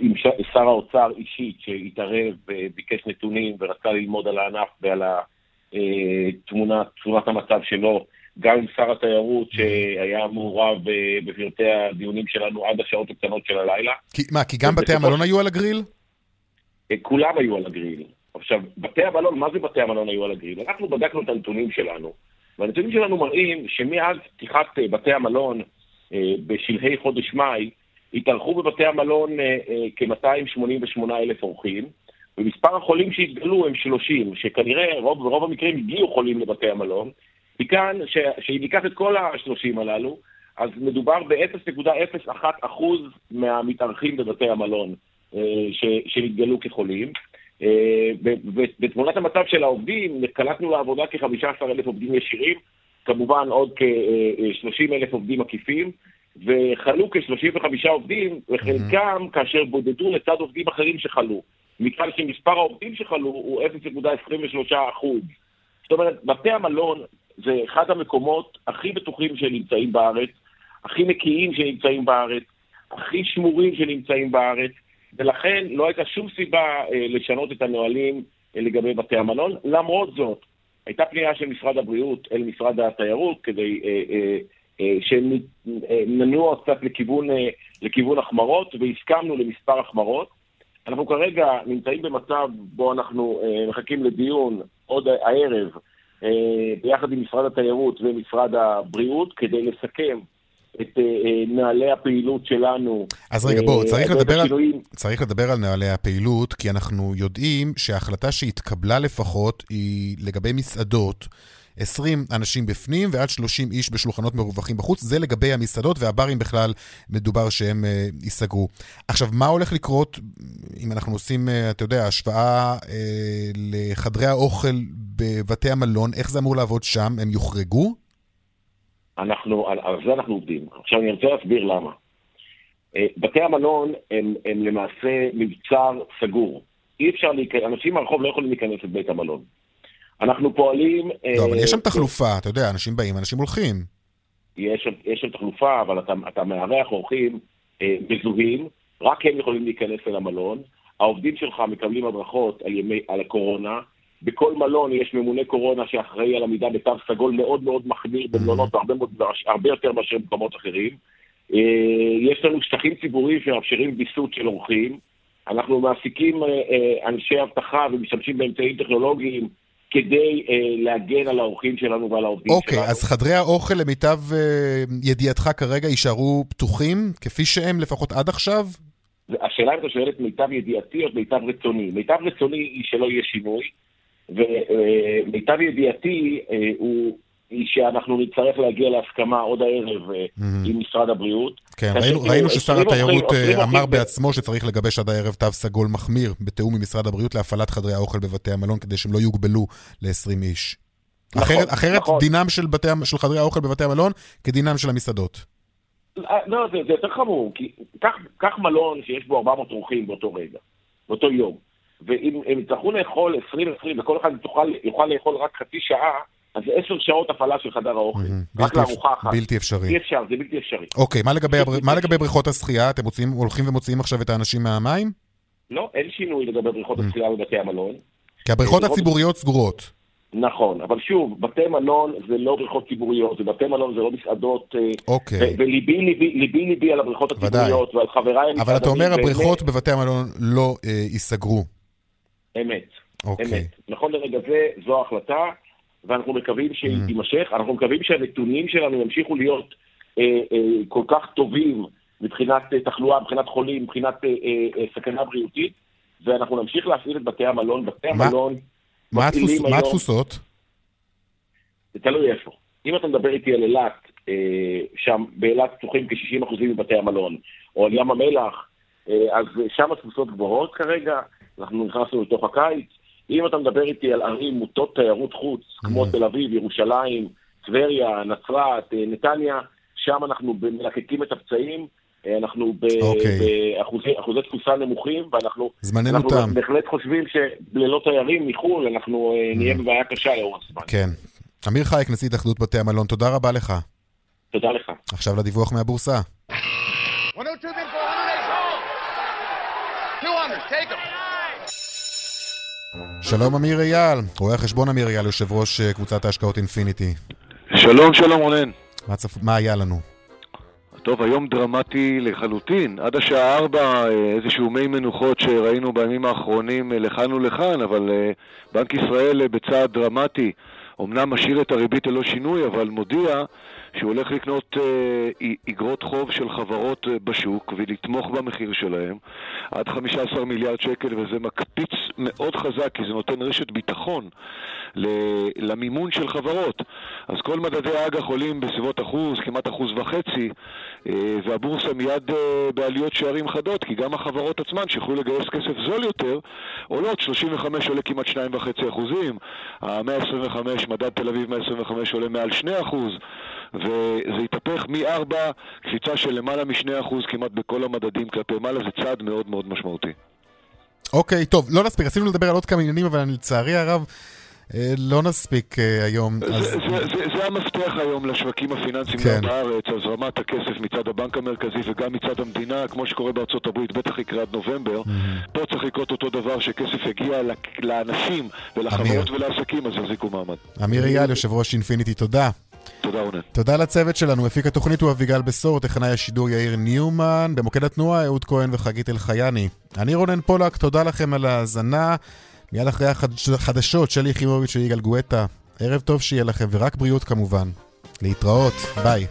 עם שר האוצר אישית שהתערב וביקש נתונים ורצה ללמוד על הענף ועל תמונת, תמונת המצב שלו, גם עם שר התיירות שהיה מעורב בפרטי הדיונים שלנו עד השעות הקטנות של הלילה. כי, מה, כי גם בתי המלון היו על הגריל? כולם היו על הגריל. עכשיו, בתי המלון, מה זה בתי המלון היו על הגריל? אנחנו בדקנו את הנתונים שלנו, והנתונים שלנו מראים שמאז פתיחת בתי המלון בשלהי חודש מאי, התארחו בבתי המלון אה, אה, כ-288 אלף אורחים, ומספר החולים שהתגלו הם 30, שכנראה רוב, ברוב המקרים הגיעו חולים לבתי המלון. מכאן, שאם ניקח את כל ה-30 הללו, אז מדובר ב-0.01% מהמתארחים בבתי המלון אה, שנתגלו כחולים. בתמונת המצב של העובדים, קלטנו לעבודה כ-15 אלף עובדים ישירים, כמובן עוד כ-30 אלף עובדים עקיפים, וחלו כ-35 עובדים, וחלקם mm-hmm. כאשר בודדו לצד עובדים אחרים שחלו. מכאן שמספר העובדים שחלו הוא 0.23 אחוז. זאת אומרת, בתי המלון זה אחד המקומות הכי בטוחים שנמצאים בארץ, הכי נקיים שנמצאים בארץ, הכי שמורים שנמצאים בארץ, ולכן לא הייתה שום סיבה אה, לשנות את הנהלים אה, לגבי בתי המלון. למרות זאת, הייתה פנייה של משרד הבריאות אל משרד התיירות כדי אה, אה, אה, שננוע קצת לכיוון, אה, לכיוון החמרות, והסכמנו למספר החמרות. אנחנו כרגע נמצאים במצב בו אנחנו אה, מחכים לדיון עוד הערב ביחד עם משרד התיירות ומשרד הבריאות כדי לסכם את נהלי הפעילות שלנו. אז רגע, בואו, צריך, לדבר על, צריך לדבר על נהלי הפעילות, כי אנחנו יודעים שההחלטה שהתקבלה לפחות היא לגבי מסעדות. 20 אנשים בפנים ועד 30 איש בשולחנות מרווחים בחוץ. זה לגבי המסעדות והברים בכלל מדובר שהם uh, ייסגרו. עכשיו, מה הולך לקרות אם אנחנו עושים, uh, אתה יודע, השוואה uh, לחדרי האוכל בבתי המלון, איך זה אמור לעבוד שם? הם יוחרגו? אנחנו, על, על זה אנחנו עובדים. עכשיו אני רוצה להסביר למה. בתי המלון הם, הם למעשה מבצר סגור. אי אפשר להיכנס, אנשים מהרחוב לא יכולים להיכנס לבית המלון. אנחנו פועלים... לא, אבל יש שם תחלופה, אתה יודע, אנשים באים, אנשים הולכים. יש, יש שם תחלופה, אבל אתה, אתה מארח אורחים אה, מזוהים, רק הם יכולים להיכנס אל המלון. העובדים שלך מקבלים הדרכות על, ימי, על הקורונה. בכל מלון יש ממונה קורונה שאחראי על עמידה בתו סגול מאוד מאוד מחמיר במלונות, הרבה, הרבה יותר מאשר במקומות אחרים. אה, יש לנו שטחים ציבוריים שמאפשרים ויסות של אורחים. אנחנו מעסיקים אה, אה, אנשי אבטחה ומשתמשים באמצעים טכנולוגיים כדי אה, להגן על האורחים שלנו ועל העובדים אוקיי, שלנו. אוקיי, אז חדרי האוכל למיטב אה, ידיעתך כרגע יישארו פתוחים, כפי שהם לפחות עד עכשיו? השאלה אם אתה שואל את מיטב ידיעתי או מיטב רצוני. מיטב רצוני היא שלא יהיה שינוי, ומיטב אה, ידיעתי אה, הוא היא שאנחנו נצטרך להגיע להסכמה עוד הערב mm-hmm. עם משרד הבריאות. כן, ראינו, ראינו ששר התיירות אה, אמר בעצמו שצריך לגבש עד הערב תו סגול מחמיר בתיאום עם משרד הבריאות להפעלת חדרי האוכל בבתי המלון כדי שהם לא יוגבלו ל-20 איש. נכון, אחרת, אחרת נכון. דינם של, בתי, של חדרי האוכל בבתי המלון כדינם של המסעדות. אה, לא, זה, זה יותר חמור, כי קח, קח מלון שיש בו 400 אורחים באותו רגע, באותו יום, ואם הם יצטרכו לאכול 20-20 וכל אחד יוכל, יוכל לאכול רק חצי שעה, אז זה עשר שעות הפעלה של חדר האוכל, רק לארוחה אחת. בלתי אפשרי. אי אפשר, זה בלתי אפשרי. אוקיי, מה לגבי, הבר... מה לגבי בריכות השחייה? אתם מוצאים, הולכים ומוציאים עכשיו את האנשים מהמים? לא, אין שינוי לגבי בריכות השחייה בבתי המלון. כי הבריכות הציבוריות סגורות. נכון, אבל שוב, בתי מלון זה לא בריכות ציבוריות, זה בתי מלון, זה לא מסעדות. אה, אוקיי. וליבי ליבי, ליבי ליבי על הבריכות הציבוריות ועל חבריי אבל אתה אומר הבריכות בבתי המלון לא אה, ייסגרו. אמת. אוקיי. אמת. נכון לרגע זה, זו ההחלטה. ואנחנו מקווים שהיא mm. תימשך. אנחנו מקווים שהנתונים שלנו ימשיכו להיות אה, אה, כל כך טובים מבחינת אה, תחלואה, מבחינת חולים, מבחינת אה, אה, אה, סכנה בריאותית, ואנחנו נמשיך להפעיל את בתי המלון. בתי מה? המלון מה, התפוס, היום... מה התפוסות? זה תלוי איפה. אם אתה מדבר איתי על אילת, אה, שם באילת פתוחים כ-60% מבתי המלון, או על ים המלח, אה, אז שם התפוסות גבוהות כרגע. אנחנו נכנסנו לתוך הקיץ. אם אתה מדבר איתי על ערים מוטות תיירות חוץ, כמו Mm. תל אביב, ירושלים, טבריה, נצרת, אה, נתניה, שם אנחנו מלקקים את הפצעים, אה, אנחנו אוקיי. באחוזי תפוסה נמוכים, ואנחנו זמננו אנחנו תם. בהחלט חושבים שללא תיירים מחו"ל, אנחנו אה, נהיה בבעיה קשה לאורך זמן. כן. אמיר חייק, נשיא התאחדות בתי המלון, תודה רבה לך. תודה לך. עכשיו לדיווח מהבורסה. 102 bid for 108. 200, take 'em. שלום אמיר אייל, רואה החשבון אמיר אייל, יושב ראש אה, קבוצת ההשקעות אינפיניטי. שלום, שלום רונן. מה, צפ... מה היה לנו? טוב, היום דרמטי לחלוטין. עד השעה ארבע אה, איזשהו מי מנוחות שראינו בימים האחרונים אה, לכאן ולכאן, אבל בנק ישראל בצעד דרמטי אמנם משאיר את הריבית ללא שינוי, אבל מודיע שהוא הולך לקנות אה, איגרות חוב של חברות אה, בשוק ולתמוך במחיר שלהם עד 15 מיליארד שקל, וזה מקפיץ מאוד חזק, כי זה נותן רשת ביטחון למימון של חברות. אז כל מדדי האג"ח עולים בסביבות אחוז, כמעט אחוז וחצי, אה, והבורסה מיד אה, בעליות שערים חדות, כי גם החברות עצמן שיכולו לגייס כסף זול יותר, עולות, 35 עולה כמעט 2.5 אחוזים, ה-125, מדד תל אביב 125 עולה מעל 2 אחוז, וזה התהפך מ-4, קפיצה של למעלה מ-2 אחוז כמעט בכל המדדים כלפי מעלה, זה צעד מאוד מאוד משמעותי. אוקיי, טוב, לא נספיק, רצינו לדבר על עוד כמה עניינים, אבל אני לצערי הרב אה, לא נספיק אה, היום. אז... זה, זה, זה, המפתח היום לשווקים הפיננסיים כן. בארץ, הזרמת הכסף מצד הבנק המרכזי וגם מצד המדינה, כמו שקורה בארצות הברית, בטח יקרה עד נובמבר. פה צריך לקרות אותו דבר, שכסף יגיע לאנשים ולחברות ולעסקים, אז יחזיקו מעמד. אמיר אייל, יושב ראש אינפיניטי, תודה. תודה רונן. תודה לצוות שלנו, מפיק התוכנית הוא אביגל בשור, טכנאי השידור יאיר ניומן, במוקד התנועה אהוד כהן וחגית אלחייני. אני רונן פולק, תודה לכם על ההאזנה. מיד אחרי החדשות, שלי יחימוביץ' ויגאל גואטה. ערב טוב שיהיה לכם, ורק בריאות כמובן. להתראות, ביי.